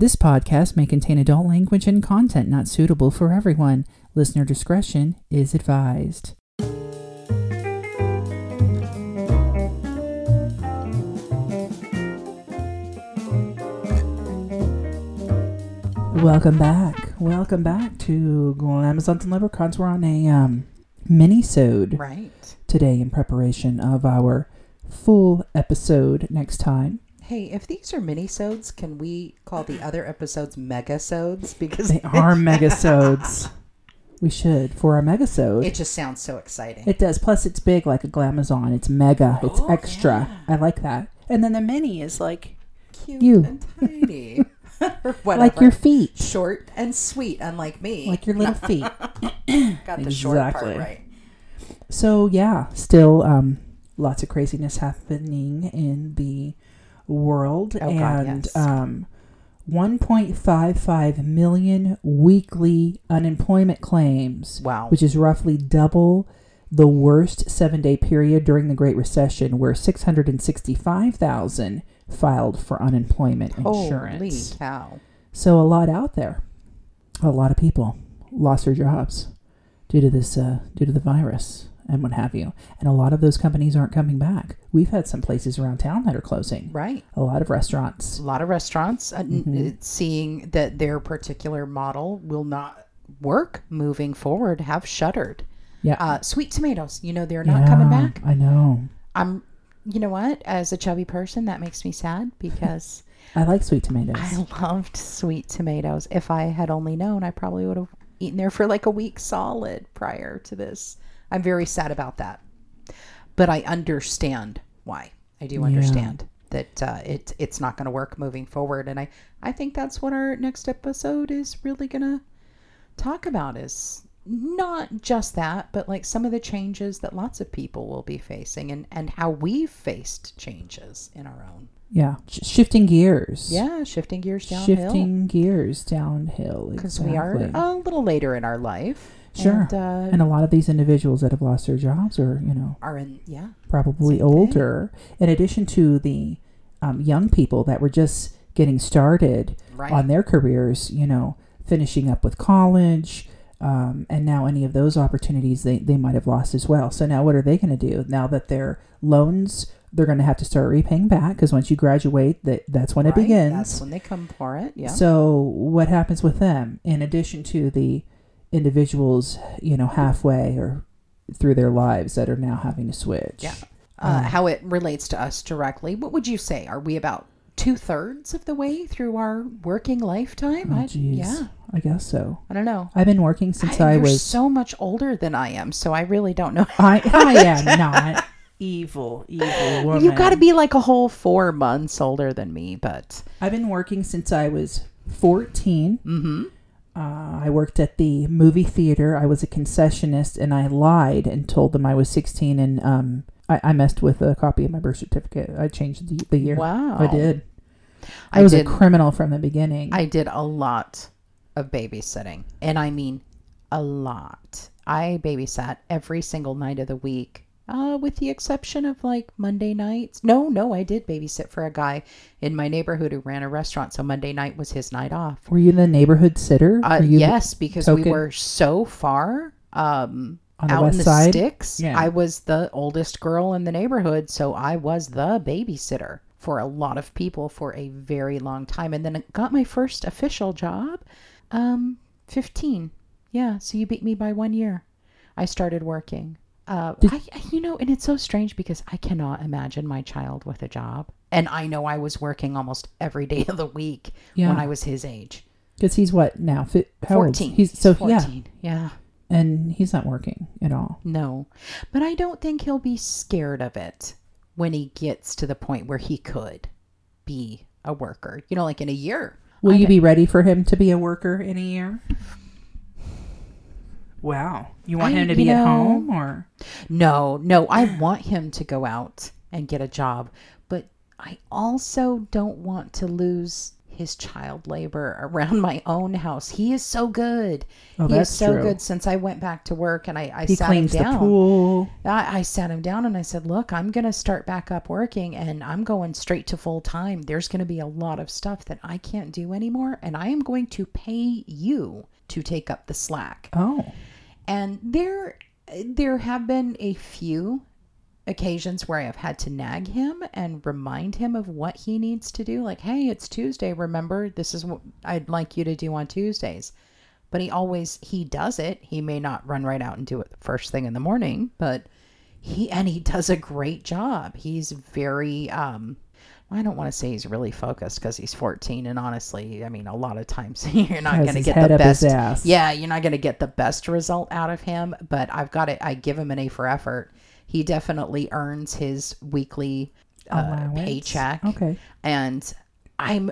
This podcast may contain adult language and content not suitable for everyone. Listener discretion is advised. Welcome back. Welcome back to Amazons and Leprechauns. We're on a um, mini-sode Right. today in preparation of our full episode next time. Hey, if these are mini-sodes, can we call the other episodes mega-sodes? Because They are megasodes. We should for our megasode. it just sounds so exciting. It does. Plus, it's big like a glamazon. It's mega. It's Oh, extra. I like that. And then the mini is like Cute you. and tiny. or whatever. like your feet, short and sweet, unlike me. like your little feet. Got the short part Exactly. right. So yeah, still um, lots of craziness happening in the world, Oh, God, and yes. um, 1.55 million weekly unemployment claims. Wow. which is roughly double the worst seven day period during the Great Recession, where 665,000 filed for unemployment insurance. Holy cow. So, a lot out there. A lot of people lost their jobs due to this, uh, due to the virus and what have you. And a lot of those companies aren't coming back. We've had some places around town that are closing, Right. a lot of restaurants. A lot of restaurants uh, Mm-hmm. uh, seeing that their particular model will not work moving forward have shuttered. Yeah. Uh, sweet tomatoes, you know, they're not coming back. I know. I'm, you know what? As a chubby person, that makes me sad because I like sweet tomatoes. I loved sweet tomatoes. If I had only known, I probably would have eaten there for like a week solid prior to this. I'm very sad about that, but I understand why. I do understand that uh, it it's not going to work moving forward, and I I think that's what our next episode is really going to talk about is not just that, but like some of the changes that lots of people will be facing and, and how we've faced changes in our own. yeah. Shifting gears. Yeah, shifting gears downhill. shifting gears downhill Because we are a little later in our life. Sure. And, uh, and a lot of these individuals that have lost their jobs are you know are in, yeah. probably older in addition to the um, young people that were just getting started Right. on their careers you know finishing up with college um, and now any of those opportunities they, they might have lost as well so now what are they going to do now that their loans they're going to have to start repaying back because once you graduate that that's when it begins That's when they come for it. Yeah. so what happens with them in addition to the individuals, you know, halfway or through their lives that are now having to switch? Yeah. uh, how it relates to us directly. What would you say? Are we about two thirds of the way through our working lifetime? Oh, I, jeez. yeah. I guess so. I don't know. I've been working since I, you're was. so much older than I am, so I really don't know. I I am not evil, evil woman. you got to be like a whole four months older than me, but I've been working since I was 14. mm-hmm. Uh, I worked at the movie theater. I was a concessionist, and I lied and told them I was 16. And um, I, I messed with a copy of my birth certificate. I changed the, the year. Wow. I did. I, I was did- a criminal from the beginning. I did a lot of babysitting, and I mean a lot. I babysat every single night of the week, uh, with the exception of like Monday nights. No, no, I did babysit for a guy in my neighborhood who ran a restaurant, so Monday night was his night off. Were you the neighborhood sitter? Uh, you yes, because we were so far um, On the out west in the side? sticks. Yeah. I was the oldest girl in the neighborhood, so I was the babysitter for a lot of people for a very long time, and then I got my first official job, um, fifteen. Yeah, so you beat me by one year. I started working. Uh, I, I- you know, and it's so strange because I cannot imagine my child with a job, and I know I was working almost every day of the week Yeah. when I was his age. Because he's what now? Fi- how old? 14. He's so yeah, 14. Yeah. and he's not working at all. No. But I don't think he'll be scared of it when he gets to the point where he could be a worker. You know, like in a year. Will I you be ready for him to be a worker in a year? Wow, you want I- him to be at home or? No, no, I want him to go out and get a job, but I also don't want to lose his child labor around my own house. He is so good. Oh, he is so true. good since I went back to work and I, I He sat cleans him the down. pool. I, I sat him down and I said, Look, I'm going to start back up working and I'm going straight to full time. There's going to be a lot of stuff that I can't do anymore. And I am going to pay you to take up the slack. Oh, And there, there have been a few occasions where I have had to nag him and remind him of what he needs to do. Like, hey, it's Tuesday. Remember, this is what I'd like you to do on Tuesdays. But he always he does it. He may not run right out and do it the first thing in the morning, but he and he does a great job. He's very um I don't want to say he's really focused because he's 14 and honestly, I mean a lot of times you're not going to get the best yeah, you're not going to get the best result out of him, but I've got it. I give him an A for effort. He definitely earns his weekly uh, paycheck, Okay. and I'm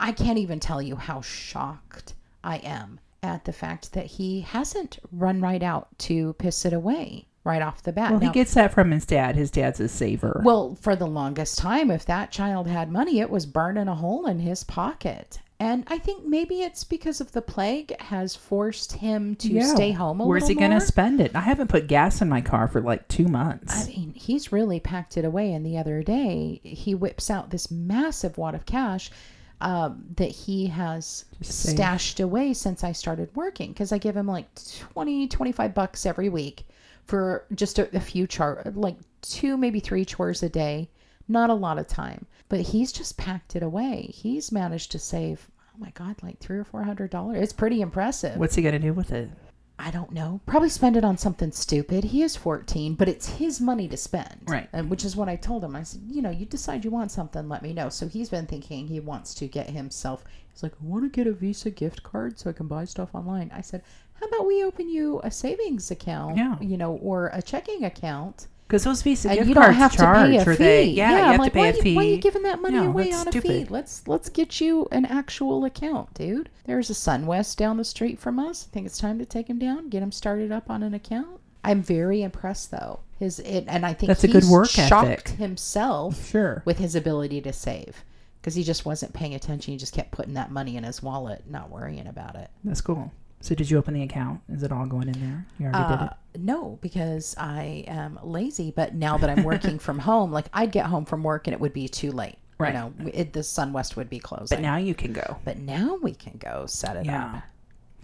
I can't even tell you how shocked I am at the fact that he hasn't run right out to piss it away right off the bat. Well, he gets that from his dad. His dad's a saver. well, for the longest time, if that child had money, it was burning a hole in his pocket. And I think maybe it's because of the plague has forced him to stay home a Where's he going to spend it? I haven't put gas in my car for like two months. I mean, he's really packed it away. And the other day, he whips out this massive wad of cash um, that he has Just stashed away since I started working. Because I give him like 20, 25 bucks every week for just a, a few char, like two, maybe three chores a day. Not a lot of time, but he's just packed it away. He's managed to save, oh my God, like three or four hundred dollars. It's pretty impressive. What's he going to do with it? I don't know. Probably spend it on something stupid. He is 14, but it's his money to spend. Right. And which is what I told him. I said, you know, you decide you want something, let me know. So he's been thinking he wants to get himself. He's like, I want to get a Visa gift card so I can buy stuff online. I said, how about we open you a savings account? Yeah. You know, or a checking account. Because those Visa And gift you cards don't have charge, to pay a fee. they? Yeah, you I'm have like, to pay why, a you- fee. why are you giving that money No, away on a fee? Let's let's get you an actual account, dude. There's a SunWest down the street from us. I think it's time to take him down, get him started up on an account. I'm very impressed though. His it, and I think That's a good work shocked ethic. himself Sure. with his ability to save because he just wasn't paying attention. He just kept putting that money in his wallet, not worrying about it. That's cool. So did you open the account? Is it all going in there? You already did Uh, no, because I am lazy. But now that I'm working from home, like I'd get home from work and it would be too late. Right. You know, it, the SunWest would be closing. But now you can go. But now we can go set it Yeah.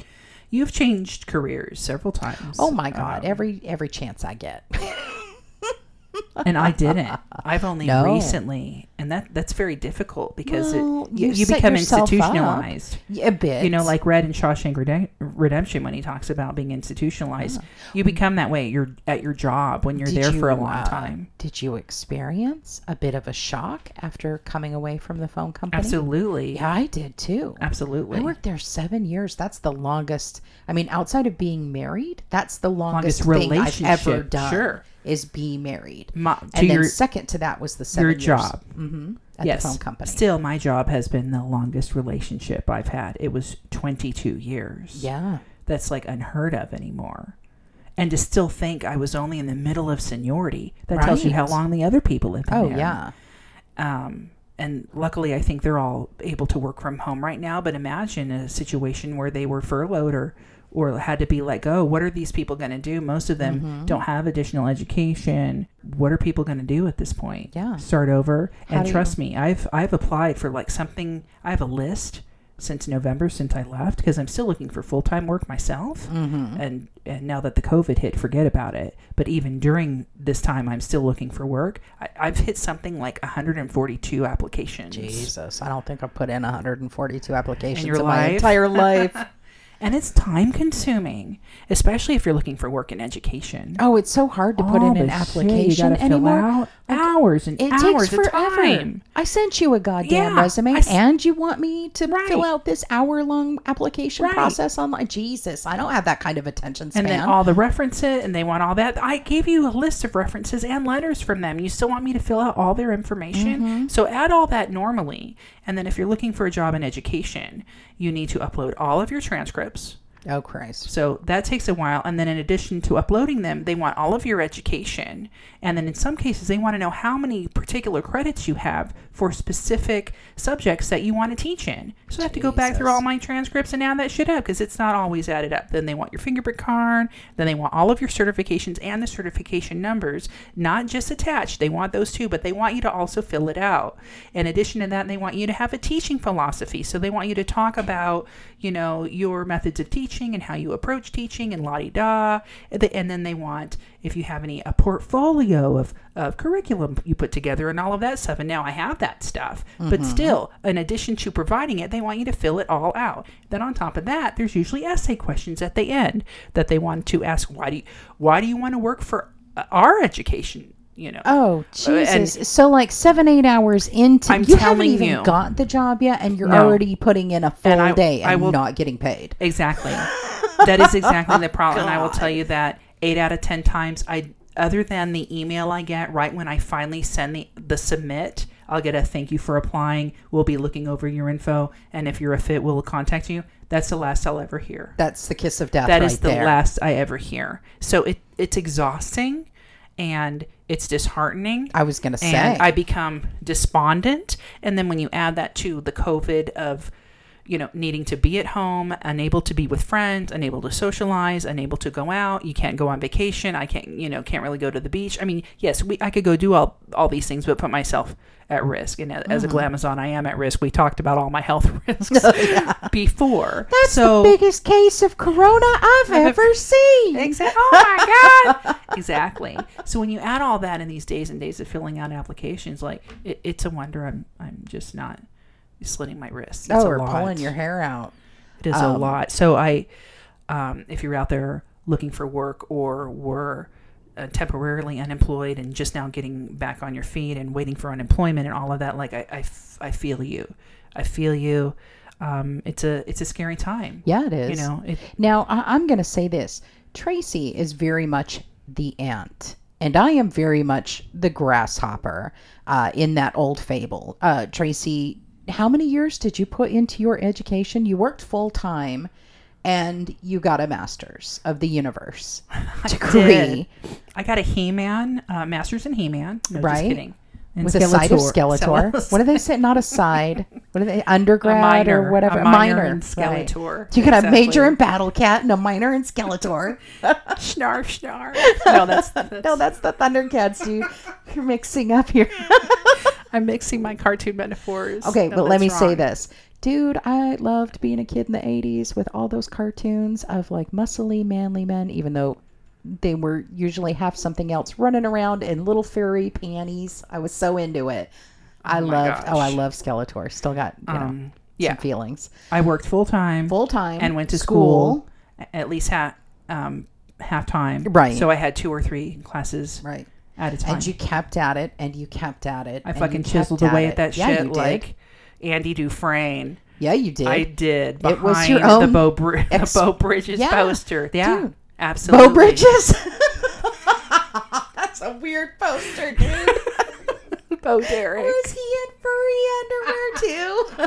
up. You've changed careers several times. Oh my God! Um, every every chance I get. and I didn't. I've only No. recently, and that that's very difficult because Well, it, you, you you become yourself up. institutionalized. a bit. You know, like Red in Shawshank Redemption when he talks about being institutionalized, you become that way. You're at your job when you're Did there for a you, long uh, time. Did you experience a bit of a shock after coming away from the phone company? Absolutely, Yeah, I did too. absolutely. I worked there seven years. That's the longest. I mean, outside of being married, that's the longest, Longest thing I've ever done. sure. Is be married. My, and then your second to that was the seven your years job. hmm at yes. the phone company. Still, my job has been the longest relationship I've had. It was 22 years. yeah, That's like unheard of anymore. And to still think I was only in the middle of seniority, that tells you how long the other people have been oh there. yeah, Um, and luckily, I think they're all able to work from home right now. But imagine a situation where they were furloughed or or had to be let go. What are these people going to do? Most of them Mm-hmm. don't have additional education. What are people going to do at this point? Yeah. start over. How and trust me, I've I've applied for like something. I have a list since November since I left because I'm still looking for full time work myself. Mm-hmm. And and now that the COVID hit, forget about it. But even during this time, I'm still looking for work. I, I've hit something like 142 applications. Jesus, I don't think I've put in 142 applications your in my entire life. And it's time consuming, especially if you're looking for work in education. oh, it's so hard to put All in an the shit you application gotta fill anymore. out, hours and It hours takes of forever. time. I sent you a goddamn Yeah, resume, I s- and you want me to Right. fill out this hour-long application Right. process online? Jesus, I don't have that kind of attention span. And then all the references, and they want all that. I gave you a list of references and letters from them. You still want me to fill out all their information? Mm-hmm. So add all that normally. And then if you're looking for a job in education, you need to upload all of your transcripts. Oh Christ. So that takes a while. And then in addition to uploading them, they want all of your education. And then in some cases, they want to know how many particular credits you have for specific subjects that you want to teach in. So I have to go back through all my transcripts and add that shit up because it's not always added up. Then they want your fingerprint card. Then they want all of your certifications and the certification numbers, not just attached. They want those too, but they want you to also fill it out. In addition to that, they want you to have a teaching philosophy. So they want you to talk about, you know, your methods of teaching and how you approach teaching and la di da. And then they want if you have any a portfolio of, of curriculum you put together and all of that stuff. And now I have that stuff. But still, in addition to providing it, they want you to fill it all out. Then on top of that, there's usually essay questions at the end that they want to ask why do you, why do you want to work for uh, our education? You know, Oh and- Jesus! so like seven, eight hours into, I'm you haven't even you. got the job yet, and you're No. already putting in a full And I- day I and will- not getting paid. Exactly. that is exactly the problem. And I will tell you that eight out of ten times I other than the email I get right when I finally send the, the submit, I'll get a thank you for applying. We'll be looking over your info and if you're a fit, we'll contact you. That's the last I'll ever hear. That's the kiss of death. That right is the there. last I ever hear. So it it's exhausting and it's disheartening I was gonna say. and I become despondent. And then when you add that to the COVID of, you know, needing to be at home, unable to be with friends, unable to socialize, unable to go out, you can't go on vacation. I can't, you know, can't really go to the beach. I mean, yes, we I could go do all all these things, but put myself at risk. And as a mm-hmm. glamazon, I am at risk. We talked about all my health risks oh, before. That's so, the biggest case of corona I've ever seen. Exactly. Oh my God. exactly. So when you add all that in these days and days of filling out applications, like it, it's a wonder I'm I'm just not slitting my wrists. It's Oh, a or lot. pulling your hair out. It is a lot. So I, um, if you're out there looking for work or were uh, temporarily unemployed and just now getting back on your feet and waiting for unemployment and all of that, like I, I, f- I feel you. I feel you. Um, it's a it's a scary time. Yeah, it is. You know, it, Now, I- I'm going to say this Tracy is very much the ant, and I am very much the grasshopper uh, in that old fable. Uh, Tracy, how many years did you put into your education? You worked full time and you got a master's of the universe degree did. I got a He-Man, uh, Masters in He-Man. No, Right. just kidding. And with a side of Skeletor. Skeletor. What do they say? Not a side. What are they? Undergrad minor, or whatever. A minor, in right. Skeletor. So you got a major in Battle Cat and a minor in Skeletor. Snarf, snarf. No, that's, that's No, that's the Thundercats, dude. You're mixing up here. I'm mixing my cartoon metaphors. Okay, but let me say this. Dude, I loved being a kid in the 80s with all those cartoons of like muscly, manly men, even though they were usually have something else running around in little furry panties. I was so into it. I my loved, oh, I love Skeletor. Still got, you know, Um, yeah, some feelings. I worked full time Full time. and went to school, at least half um, half time. Right. So I had two or three classes Right. At a time. And you kept at it and you kept at it. I fucking chiseled away it. at that yeah, shit like Andy Dufresne. Yeah, you did. I did. It was behind your the own Bo, Br- ex- the Bo Bridges Yeah, poster. Yeah, dude. absolutely. Bo Bridges. That's a weird poster, dude. Bo Derek. Was he in furry underwear too?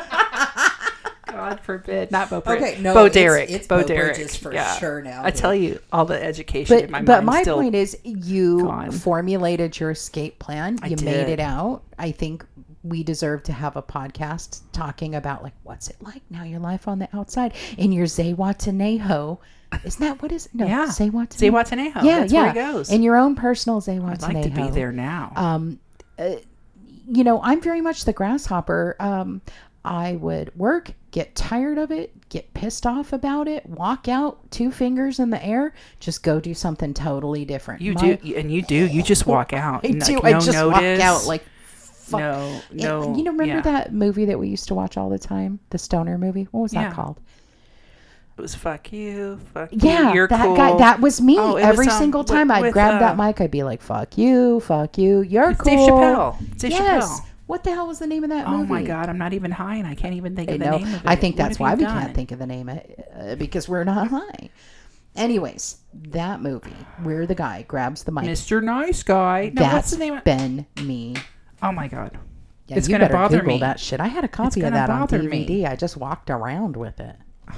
God forbid. Not Bo Bridges. Okay, no, Bo it's- Derek. it's Bo, Bo Derek. Bridges for yeah. sure now, I tell you, all the education but in my but my point is, you gone. formulated your escape plan. You made did. it out. I think we deserve to have a podcast talking about like what's it like now your life on the outside in your Zihuatanejo. Isn't that what is it? No, yeah. Zihuatanejo. Yeah, That's yeah. goes. In your own personal I'd like to be there now. um, uh, you know, I'm very much the grasshopper. Um, I would work, get tired of it, get pissed off about it, walk out, two fingers in the air, just go do something totally different. you My- do, and you do. You just walk out. I and, do. like, I just notice, walk out like. Fuck. no, And- no. you know, remember yeah. that movie that we used to watch all the time, the Stoner movie? What was Yeah. that called? It was fuck you, fuck Yeah, you. You're that cool. guy. That was me. Oh, Every was, um, single with- time I'd with, grab that uh, mic, I'd be like, "Fuck you, fuck you, you're cool." Dave Chappelle. Dave yes. Chappelle. What the hell was the name of that movie? Oh my god, I'm not even high, and I can't even think I of the know. name of it. I think that's why we done? can't think of the name uh, because we're not high. Anyways, that movie where the guy grabs the mic. Mr. Nice Guy. No, that's what's the name? Of- been me. oh my god. Yeah, It's gonna bother Google me. that shit. I had a copy of that on bother me. DVD. I just walked around with it.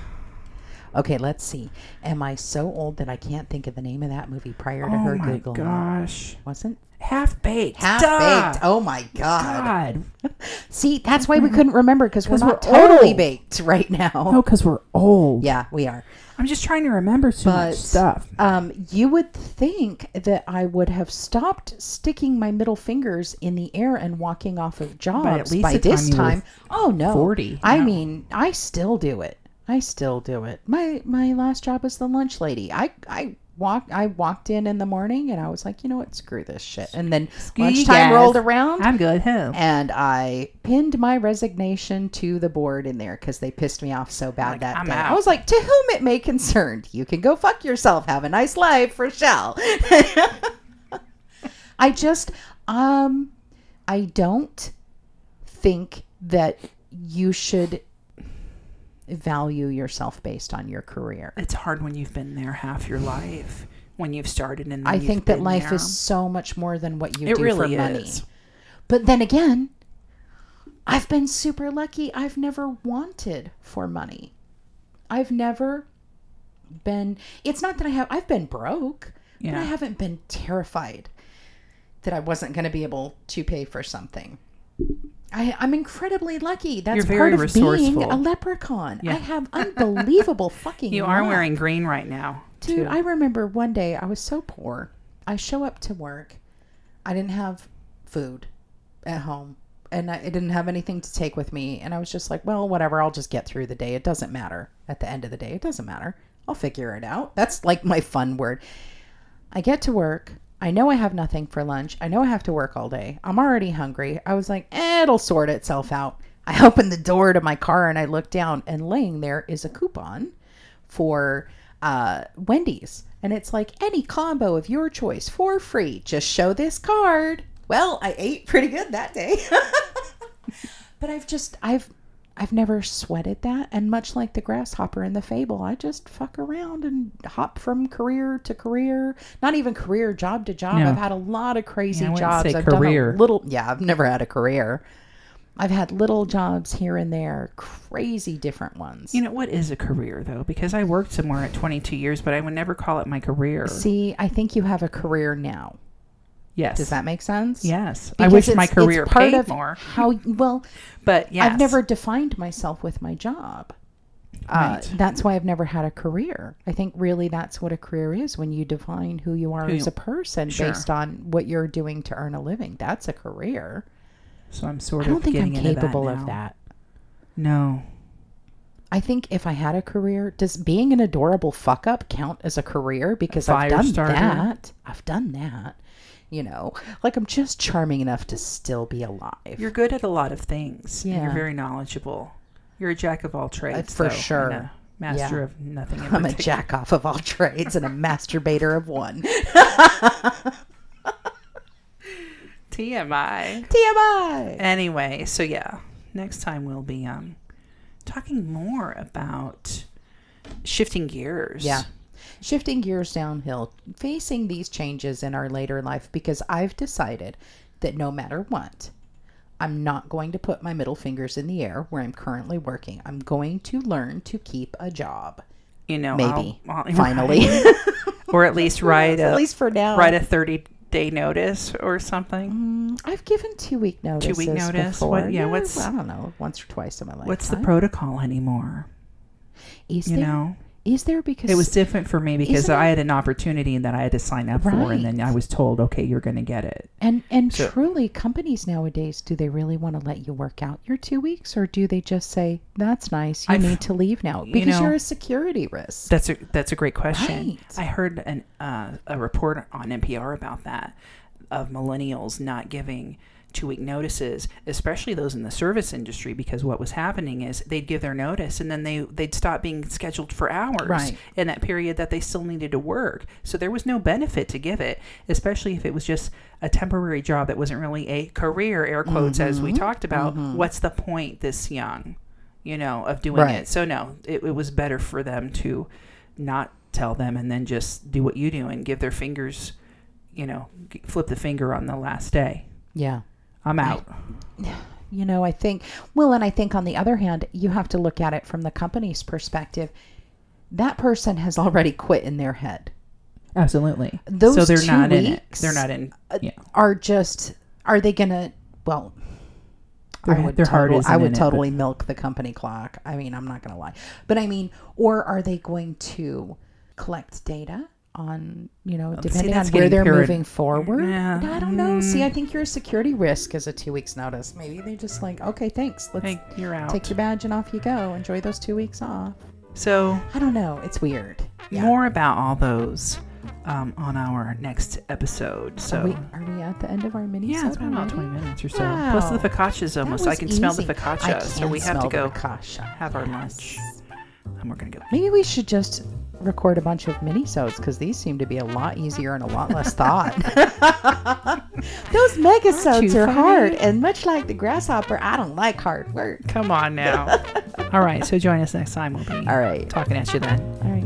Okay, let's see. Am I so old that I can't think of the name of that movie prior to Oh her Googling? Oh my gosh. Wasn't Half baked. half baked? Oh my god! God. See, that's why we couldn't remember because we're not we're totally old. baked right now. No, because we're old. Yeah, we are. I'm just trying to remember too But much stuff. Um, you would think that I would have stopped sticking my middle fingers in the air and walking off of jobs at least by this time time. Oh no, 40, I no. mean, I still do it. I still do it. My my last job was the lunch lady. I I walked I walked in in the morning and I was like, you know what, screw this shit. And then you lunchtime guys. rolled around. I'm good. Home. and I pinned my resignation to the board in there because they pissed me off so bad Like, that I'm day. I was like, to whom it may concern, you can go fuck yourself. Have a nice life, Rochelle. I just, um, I don't think that you should value yourself based on your career. It's hard when you've been there half your life. When you've started and I think that life there. is so much more than what you It do really for money. is. But then again, I've been super lucky. I've never wanted for money. I've never been it's not that I have I've been broke, but I haven't been terrified that I wasn't going to be able to pay for something. I, I'm incredibly lucky. That's part of being a leprechaun. Yeah. I have unbelievable fucking. You are luck. wearing green right now. Dude, too. I remember one day I was so poor. I show up to work. I didn't have food at home and I, I didn't have anything to take with me. And I was just like, well, whatever. I'll just get through the day. It doesn't matter. At the end of the day, it doesn't matter. I'll figure it out. That's like my fun word. I get to work. I know I have nothing for lunch. I know I have to work all day. I'm already hungry. I was like, eh, it'll sort itself out. I opened the door to my car and I look down, and laying there is a coupon for uh, Wendy's. And it's like any combo of your choice for free. Just show this card. Well, I ate pretty good that day. but I've just, I've, I've never sweated that. And much like the grasshopper in the fable, I just fuck around and hop from career to career. Not even career, job to job. No. I've had a lot of crazy Yeah, jobs. say I've career. done a little, yeah, I've never had a career. I've had little jobs here and there, crazy different ones. You know what is a career though? Because I worked somewhere at 22 years, but I would never call it my career. See, I think you have a career now. Yes. Does that make sense? Yes. I Because wish my career part paid of more, How well? but yes. I've never defined myself with my job. Uh, Right. that's why I've never had a career. I think really that's what a career is when you define who you are Who- as a person sure. based on what you're doing to earn a living. That's a career. So I'm sort of. I don't think I'm capable that of that. No. I think if I had a career, does being an adorable fuck up count as a career? Because fire I've done starter? that. I've done that. You know, like I'm just charming enough to still be alive. You're good at a lot of things. and you're very knowledgeable. You're a jack of all trades. for though, and sure. master Yeah. of nothing. In I'm a jack off of all trades and a masturbator of one. TMI. TMI. Anyway, so yeah, next time we'll be um talking more about shifting gears. Yeah. Shifting gears downhill, facing these changes in our later life because I've decided that no matter what, I'm not going to put my middle fingers in the air where I'm currently working. I'm going to learn to keep a job. You know, Maybe. I'll- I'll- Finally. or at least write a At least for now. write a thirty day notice or something. Mm, I've given two week notices. Two-week notice? Before. What- yeah, what's- I don't know, once or twice in my life. What's the protocol anymore? Is You there? know, Is there because it was different for me because I had an opportunity that I had to sign up for, and then I was told, okay, you're going to get it. And and So- truly, companies nowadays, do they really want to let you work out your two weeks, or do they just say that's nice, you I've- need to leave now you because know- you are a security risk? That's a that's a great question. Right. I heard an uh, a report on NPR about that of millennials not giving two week notices, especially those in the service industry, because what was happening is they'd give their notice and then they they'd stop being scheduled for hours Right. in that period that they still needed to work. So there was no benefit to give it, especially if it was just a temporary job that wasn't really a career, air quotes, as Mm-hmm. we talked about. What's the point this young, you know, of doing Right. it? So no, it, it was better for them to not tell them and then just do what you do and give their fingers, you know, flip the finger on the last day. Yeah. I'm out. You know, I think, well, and I think on the other hand, you have to look at it from the company's perspective. that person has already quit in their head. Absolutely. Those so they're two not in it. weeks They're not in. Uh, yeah. Are just are they gonna? Well, Their- I would total- I would it, totally milk the company clock. I mean, I'm not gonna lie, but I mean, or are they going to collect data? On you know, depending on where they're pyramid- moving forward, Yeah. I don't know. See, I think you're a security risk as a two weeks notice. Maybe they're just like, okay, thanks. Let's Hey, you're out. take your badge and off you go. Enjoy those two weeks off. so I don't know. It's weird. Yeah. more about all those um, on our next episode. So. Are we, are we at the end of our mini? yeah, it's been about 20 minutes or so. Wow. Plus the focaccia's almost. I can smell the easy. Focaccia, so we have to go focaccia. have our lunch. And we're gonna go. Maybe we should just record a bunch of mini-sodes because these seem to be a lot easier and a lot less thought. Those mega-sodes are hard, and much like the grasshopper, I don't like hard work. Come on now. all right, so join us next time. We'll be All right. talking at you then. All right.